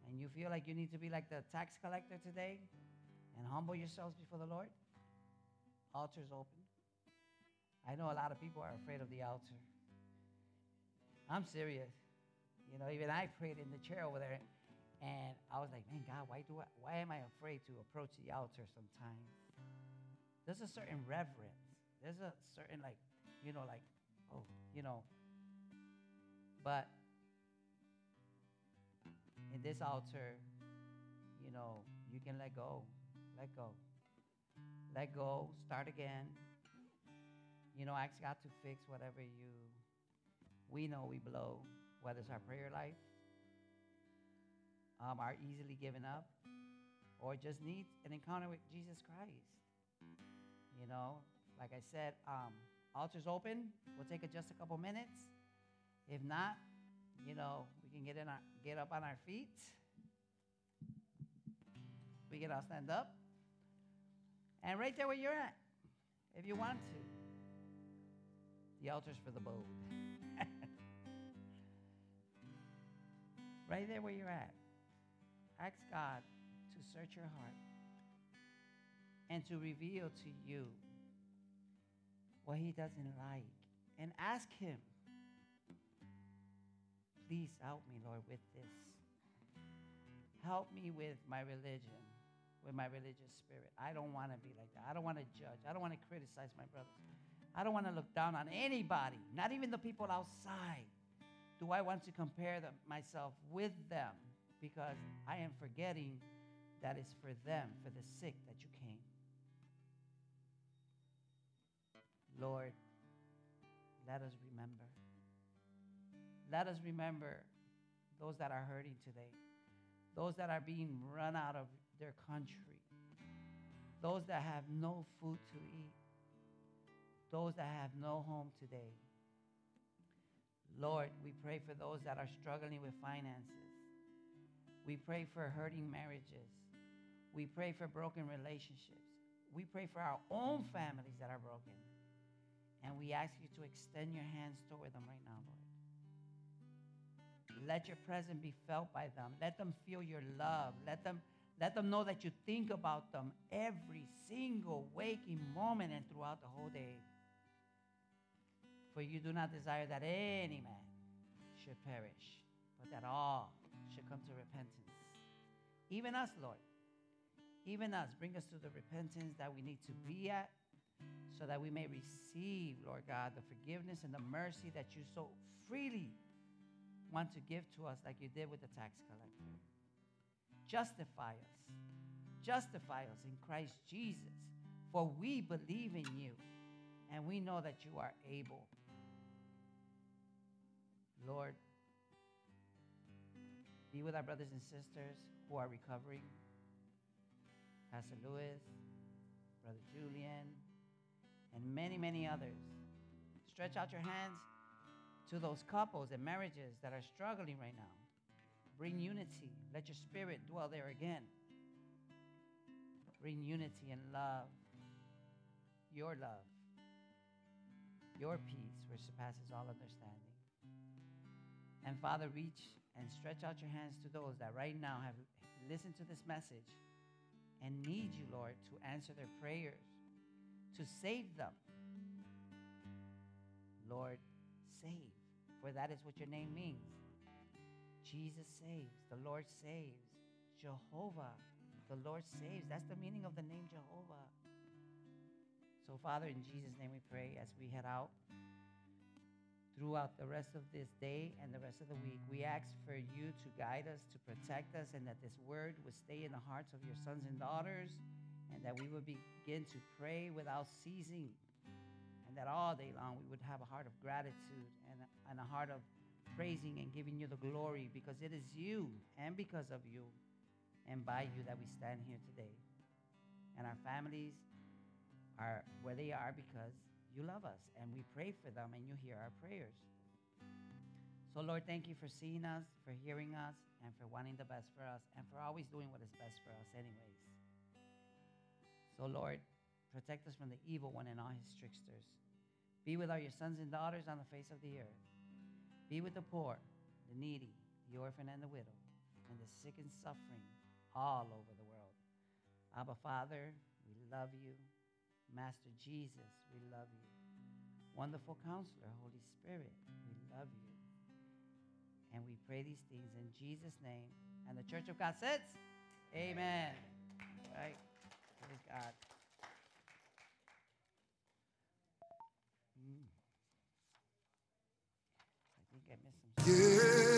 and you feel like you need to be like the tax collector today and humble yourselves before the Lord, altar's open. I know a lot of people are afraid of the altar. I'm serious. You know, even I prayed in the chair over there, and I was like, man, God, why do I, why am I afraid to approach the altar sometimes? There's a certain reverence. There's a certain like, you know, like, oh, you know. But in this altar, you know, you can let go. Let go. Let go. Start again. You know, ask God to fix whatever you we know we blow, whether it's our prayer life, um, are easily given up, or just need an encounter with Jesus Christ. You know, like I said, um, altar's open. We'll take just a couple minutes. If not, you know, we can get in our, get up on our feet. We can all stand up. And right there where you're at, if you want to, the altar's for the bold. right there where you're at, ask God to search your heart and to reveal to you what He doesn't like. And ask Him, please help me, Lord, with this. Help me with my religion, with my religious spirit. I don't want to be like that. I don't want to judge. I don't want to criticize my brothers. I don't want to look down on anybody, not even the people outside. Do I want to compare them, myself with them? Because I am forgetting that it's for them, for the sick, that you came. Lord, let us remember. Let us remember those that are hurting today, those that are being run out of their country, those that have no food to eat, those that have no home today. Lord, we pray for those that are struggling with finances. We pray for hurting marriages. We pray for broken relationships. We pray for our own families that are broken. And we ask you to extend your hands toward them right now, Lord. Let your presence be felt by them. Let them feel your love. Let them, let them know that you think about them every single waking moment and throughout the whole day. For you do not desire that any man should perish, but that all should come to repentance. Even us, Lord. Even us. Bring us to the repentance that we need to be at so that we may receive, Lord God, the forgiveness and the mercy that you so freely want to give to us, like you did with the tax collector. Justify us. Justify us in Christ Jesus, for we believe in you and we know that you are able. Lord, be with our brothers and sisters who are recovering. Pastor Lewis, Brother Julian, and many, many others. Stretch out your hands to those couples and marriages that are struggling right now. Bring unity. Let your spirit dwell there again. Bring unity and love. Your love. Your peace, which surpasses all understanding. And Father, reach and stretch out your hands to those that right now have listened to this message and need you, Lord, to answer their prayers, to save them. Lord, save, for that is what your name means. Jesus saves, the Lord saves. Jehovah, the Lord saves. That's the meaning of the name Jehovah. So, Father, in Jesus' name we pray as we head out throughout the rest of this day and the rest of the week. We ask for you to guide us, to protect us, and that this word would stay in the hearts of your sons and daughters, and that we would begin to pray without ceasing, and that all day long we would have a heart of gratitude and, and a heart of praising and giving you the glory because it is you and because of you and by you that we stand here today. And our families are where they are because you love us and we pray for them and you hear our prayers. So, Lord, thank you for seeing us, for hearing us, and for wanting the best for us, and for always doing what is best for us, anyways. So, Lord, protect us from the evil one and all his tricksters. Be with all your sons and daughters on the face of the earth. Be with the poor, the needy, the orphan, and the widow, and the sick and suffering all over the world. Abba, Father, we love you. Master Jesus, we love you. Wonderful counselor, Holy Spirit, we love you. And we pray these things in Jesus' name. And the Church of God says, Amen. Right? Praise God. Mm. I think I missed some. Yeah.